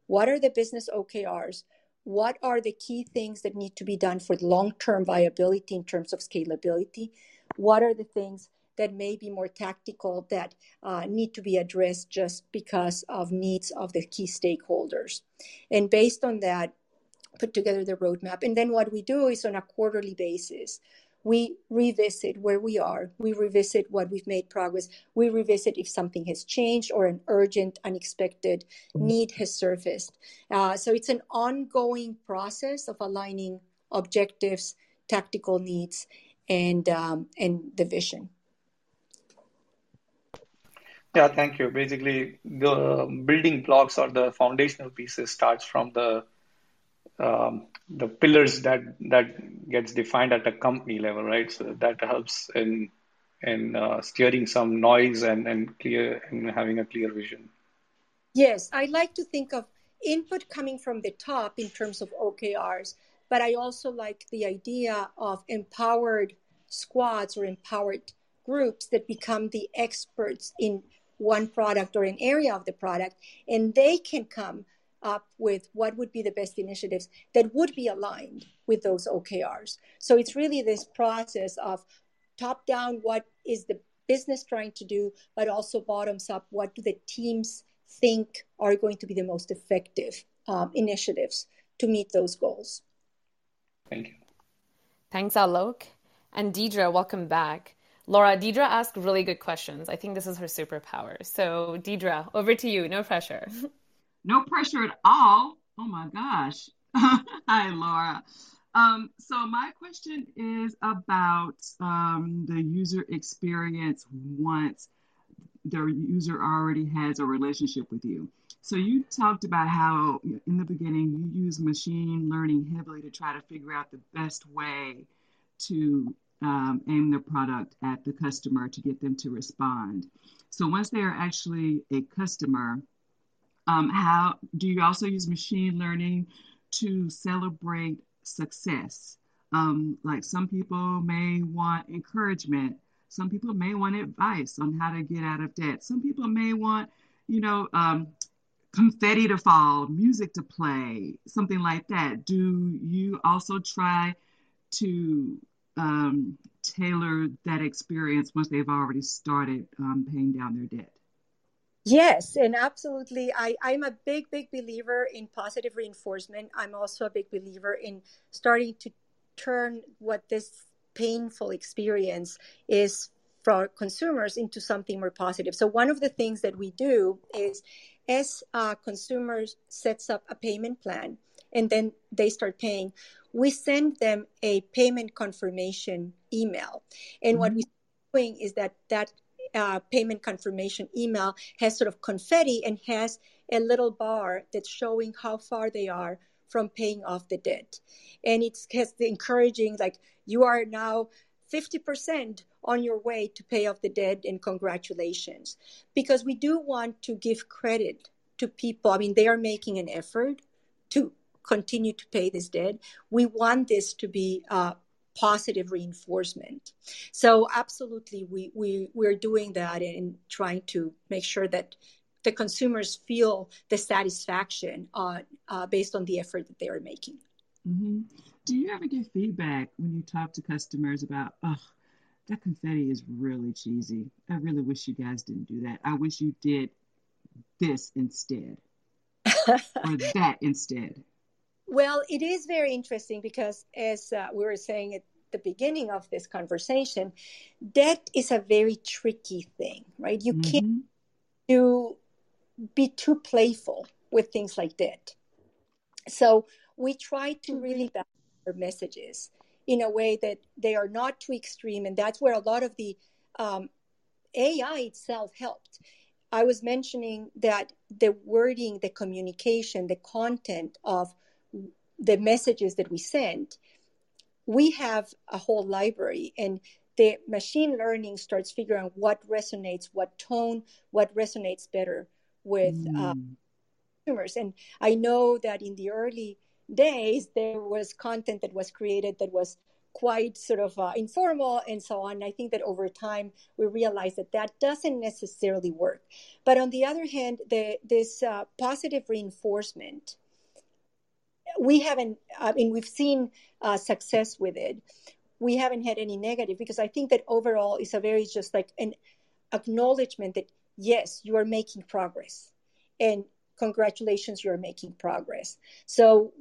what are the business OKRs, what are the key things that need to be done for long term viability in terms of scalability, what are the things that may be more tactical that uh, need to be addressed just because of needs of the key stakeholders. And based on that, put together the roadmap. And then what we do is on a quarterly basis, we revisit where we are, we revisit what we've made progress, we revisit if something has changed or an urgent, unexpected need has surfaced. Uh, so it's an ongoing process of aligning objectives, tactical needs, and um, and the vision. Yeah, thank you. Basically, the building blocks or the foundational pieces starts from the um, the pillars that that gets defined at a company level, right? So that helps in in uh, steering some noise and and clear and having a clear vision. Yes, I like to think of input coming from the top in terms of OKRs, but I also like the idea of empowered squads or empowered groups that become the experts in one product or an area of the product, and they can come up with what would be the best initiatives that would be aligned with those OKRs. So it's really this process of top down, what is the business trying to do, but also bottoms up, what do the teams think are going to be the most effective um, initiatives to meet those goals. Thank you. Thanks, Alok. And Deidre, welcome back. Laura, Deidre asked really good questions. I think this is her superpower. So, Deidre, over to you. No pressure. No pressure at all. Oh my gosh. Hi, Laura. Um, so, my question is about um, the user experience once the user already has a relationship with you. So, you talked about how in the beginning you use machine learning heavily to try to figure out the best way to um, aim the product at the customer to get them to respond. So once they are actually a customer, um, how do you also use machine learning to celebrate success? Um, like some people may want encouragement. Some people may want advice on how to get out of debt. Some people may want, you know, um, confetti to fall, music to play, something like that. Do you also try to um, tailor that experience once they've already started um, paying down their debt. Yes, and absolutely. I, I'm a big, big believer in positive reinforcement. I'm also a big believer in starting to turn what this painful experience is for consumers into something more positive. So one of the things that we do is as uh, consumers sets up a payment plan and then they start paying, we send them a payment confirmation email. And mm-hmm. what we're doing is that that uh, payment confirmation email has sort of confetti and has a little bar that's showing how far they are from paying off the debt. And it has the encouraging, like, you are now 50% on your way to pay off the debt and congratulations. Because we do want to give credit to people. I mean, they are making an effort to continue to pay this debt. We want this to be uh, positive reinforcement. So absolutely, we, we, we're doing that and trying to make sure that the consumers feel the satisfaction uh, uh, based on the effort that they are making. Mm-hmm. Do you ever get feedback when you talk to customers about, oh, that confetti is really cheesy. I really wish you guys didn't do that. I wish you did this instead or that instead. Well, it is very interesting because, as uh, we were saying at the beginning of this conversation, debt is a very tricky thing, right? You mm-hmm. can't do, be too playful with things like debt. So we try to really balance our messages in a way that they are not too extreme, and that's where a lot of the um, AI itself helped. I was mentioning that the wording, the communication, the content of the messages that we send, we have a whole library and the machine learning starts figuring out what resonates, what tone, what resonates better with mm. uh, consumers. And I know that in the early days, there was content that was created that was quite sort of uh, informal and so on. I think that over time we realize that that doesn't necessarily work. But on the other hand, the, this uh, positive reinforcement we haven't i mean we've seen uh, success with it. We haven't had any negative because i think that overall it's a very just like an acknowledgement that yes you are making progress and congratulations you're making progress. So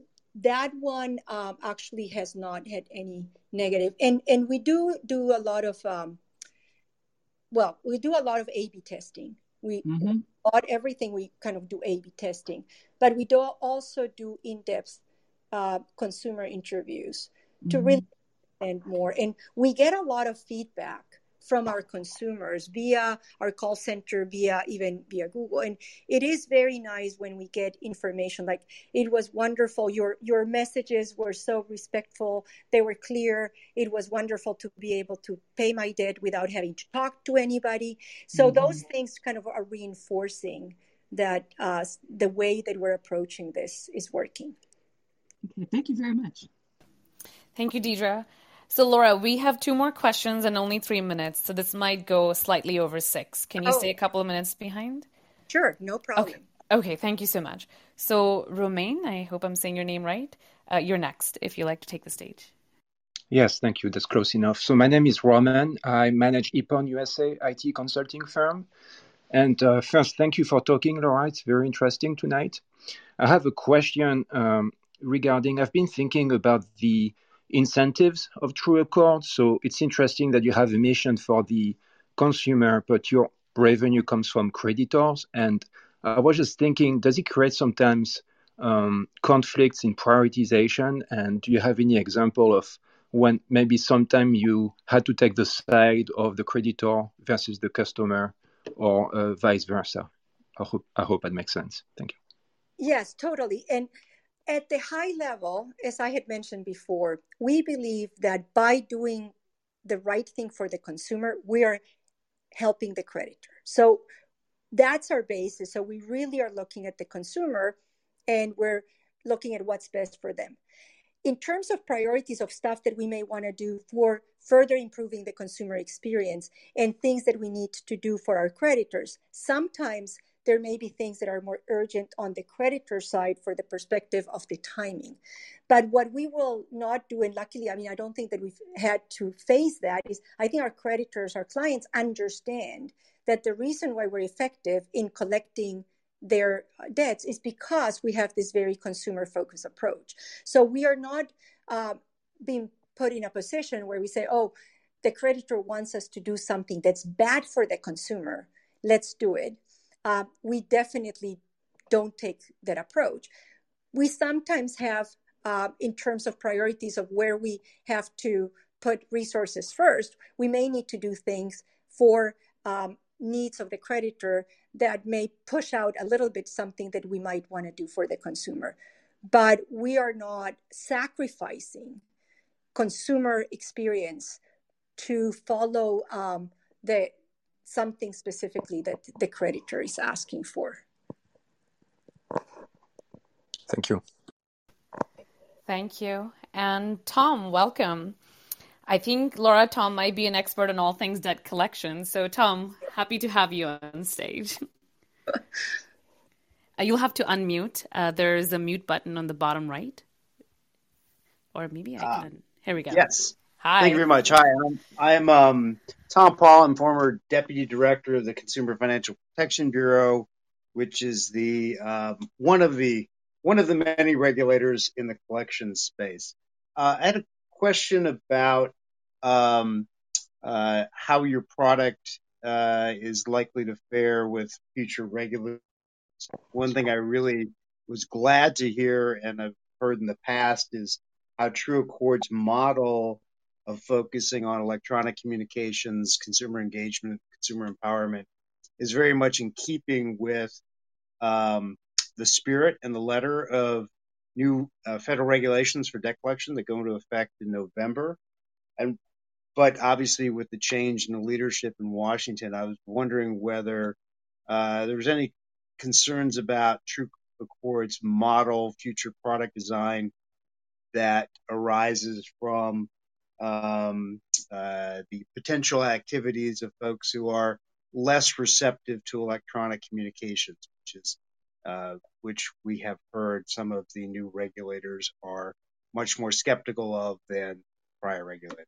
that one um, actually has not had any negative. And and we do do a lot of um, well we do a lot of a b testing we mm-hmm. everything we kind of do A/B testing, but we do also do in-depth uh, consumer interviews mm-hmm. to really understand more. And we get a lot of feedback from our consumers via our call center, via even via Google. And it is very nice when we get information like it was wonderful. Your your messages were so respectful. They were clear. It was wonderful to be able to pay my debt without having to talk to anybody. So mm-hmm. those things kind of are reinforcing that uh, the way that we're approaching this is working. Okay, thank you very much. Thank you, Deidre. So, Laura, we have two more questions and only three minutes, so this might go slightly over six. Can you oh. stay a couple of minutes behind? Sure, no problem. Okay, okay thank you so much. So, Romain, I hope I'm saying your name right. Uh, you're next if you'd like to take the stage. Yes, thank you. That's close enough. So, my name is Roman. I manage Epon USA IT consulting firm. And uh, first, thank you for talking, Laura. It's very interesting tonight. I have a question um, regarding, I've been thinking about the incentives of TrueAccord. So it's interesting that you have a mission for the consumer, but your revenue comes from creditors. And I was just thinking, does it create sometimes um, conflicts in prioritization? And do you have any example of when maybe sometime you had to take the side of the creditor versus the customer or uh, vice versa? I hope, I hope that makes sense. Thank you. Yes, totally. And at the high level, as I had mentioned before, we believe that by doing the right thing for the consumer, we are helping the creditor. So that's our basis. So we really are looking at the consumer and we're looking at what's best for them. In terms of priorities of stuff that we may want to do for further improving the consumer experience and things that we need to do for our creditors, sometimes there may be things that are more urgent on the creditor side for the perspective of the timing. But what we will not do, and luckily, I mean, I don't think that we've had to face that, is I think our creditors, our clients understand that the reason why we're effective in collecting their debts is because we have this very consumer focused approach. So we are not uh, being put in a position where we say, oh, the creditor wants us to do something that's bad for the consumer. Let's do it uh, we definitely don't take that approach. We sometimes have, uh, in terms of priorities of where we have to put resources first, we may need to do things for um, needs of the creditor that may push out a little bit something that we might want to do for the consumer. But we are not sacrificing consumer experience to follow um, the something specifically that the creditor is asking for. Thank you. Thank you. And Tom, welcome. I think Laura Tom might be an expert on all things debt collection. So, Tom, happy to have you on stage. uh, you'll have to unmute. Uh, there's a mute button on the bottom right. Or maybe I ah. can. Uh, Here we go. Yes. Hi. Thank you very much. Hi, I'm, I'm um, Tom Pahl. I'm former deputy director of the Consumer Financial Protection Bureau, which is the um, one of the one of the many regulators in the collection space. Uh, I had a question about um, uh, how your product uh, is likely to fare with future regulators. One thing I really was glad to hear and I've heard in the past is how TrueAccord's model of focusing on electronic communications, consumer engagement, consumer empowerment is very much in keeping with um, the spirit and the letter of new uh, federal regulations for debt collection that go into effect in November. And but obviously, with the change in the leadership in Washington, I was wondering whether uh, there was any concerns about True Accord's model, future product design that arises from um, uh, the potential activities of folks who are less receptive to electronic communications, which is uh, which we have heard some of the new regulators are much more skeptical of than prior regulators.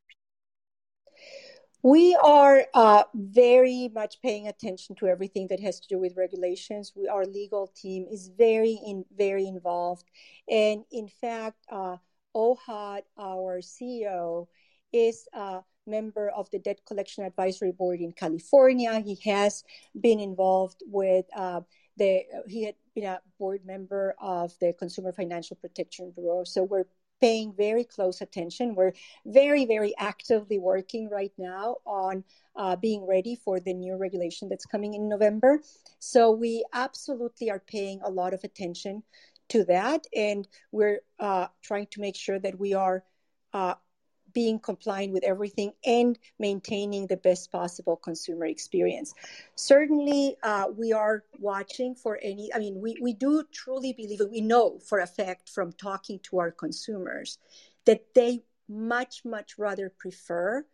We are uh, very much paying attention to everything that has to do with regulations. We, our legal team is very in, very involved, and in fact, uh, Ohad, our CEO, is a member of the Debt Collection Advisory Board in California. He has been involved with uh, the, he had been a board member of the Consumer Financial Protection Bureau. So we're paying very close attention. We're very, very actively working right now on uh, being ready for the new regulation that's coming in November. So we absolutely are paying a lot of attention to that, and we're uh, trying to make sure that we are uh, being compliant with everything and maintaining the best possible consumer experience. Certainly, uh, we are watching for any, I mean, we, we do truly believe, we know for a fact from talking to our consumers that they much, much rather prefer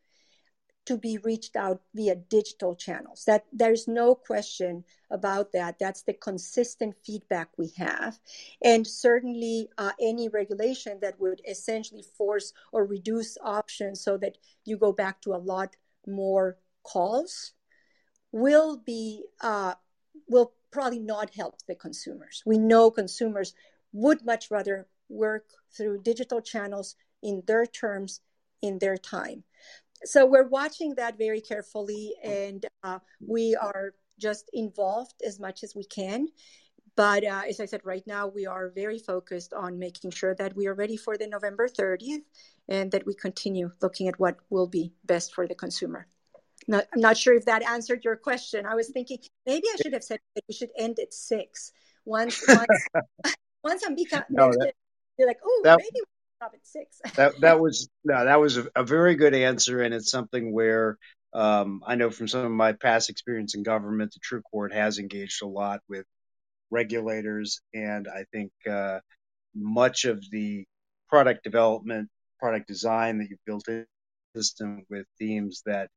to be reached out via digital channels. That there's no question about that. That's the consistent feedback we have, and certainly uh, any regulation that would essentially force or reduce options so that you go back to a lot more calls will be uh, will probably not help the consumers. We know consumers would much rather work through digital channels in their terms, in their time. So we're watching that very carefully, and uh, we are just involved as much as we can. But uh, as I said, right now we are very focused on making sure that we are ready for the November 30th and that we continue looking at what will be best for the consumer. Not, I'm not sure if that answered your question. I was thinking maybe I should have said that we should end at six. Once once once Ambika no, mentioned, that, you're like, oh, maybe stop at six. that that was no, that was a, a, very good answer, and it's something where um, I know from some of my past experience in government, the True Accord has engaged a lot with regulators, and I think uh, much of the product development, product design that you've built in system with themes that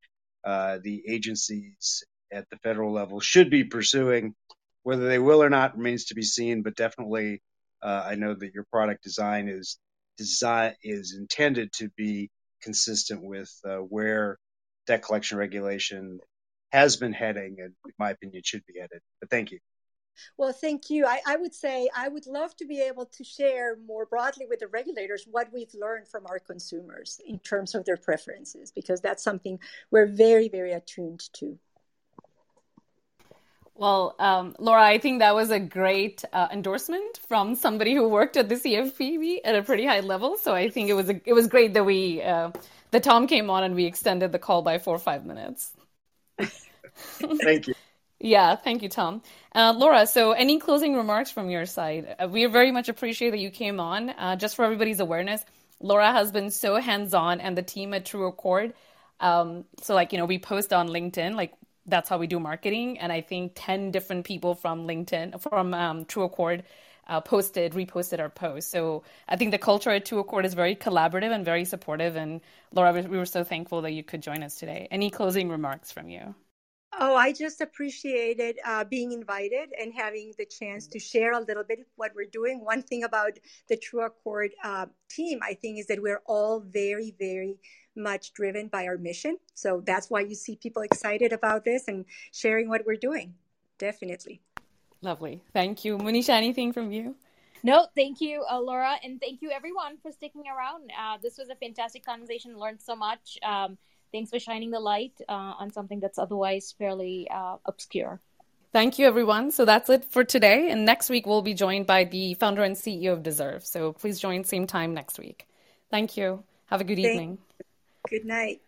uh, the agencies at the federal level should be pursuing. Whether they will or not remains to be seen, but definitely, uh, I know that your product design is design is intended to be consistent with uh, where debt collection regulation has been heading, and in my opinion, should be headed. But thank you. Well, thank you. I, I, would say I would love to be able to share more broadly with the regulators what we've learned from our consumers in terms of their preferences, because that's something we're very, very attuned to. Well, um, Laura, I think that was a great uh, endorsement from somebody who worked at the CFPB at a pretty high level. So I think it was a, it was great that we uh, that Tom came on and we extended the call by four or five minutes. Thank you. Yeah, thank you, Tom. Uh, Laura, so any closing remarks from your side? Uh, we very much appreciate that you came on. Uh, just for everybody's awareness, Laura has been so hands on, and the team at TrueAccord. Um, so, like, you know, we post on LinkedIn, like, that's how we do marketing. And I think 10 different people from LinkedIn, from um, TrueAccord, uh, posted, reposted our post. So I think the culture at True Accord is very collaborative and very supportive. And Laura, we were so thankful that you could join us today. Any closing remarks from you? Oh, I just appreciated uh, being invited and having the chance to share a little bit what we're doing. One thing about the TrueAccord uh, team, I think, is that we're all very, very much driven by our mission. So that's why you see people excited about this and sharing what we're doing. Definitely. Lovely. Thank you. Monisha, anything from you? No, thank you, uh, Laura, and thank you everyone for sticking around. Uh, this was a fantastic conversation. Learned so much. Um, thanks for shining the light uh, on something that's otherwise fairly uh, obscure. Thank you, everyone. So that's it for today. And next week, we'll be joined by the founder and CEO of Deserve. So please join same time next week. Thank you. Have a good Thank evening. Good night.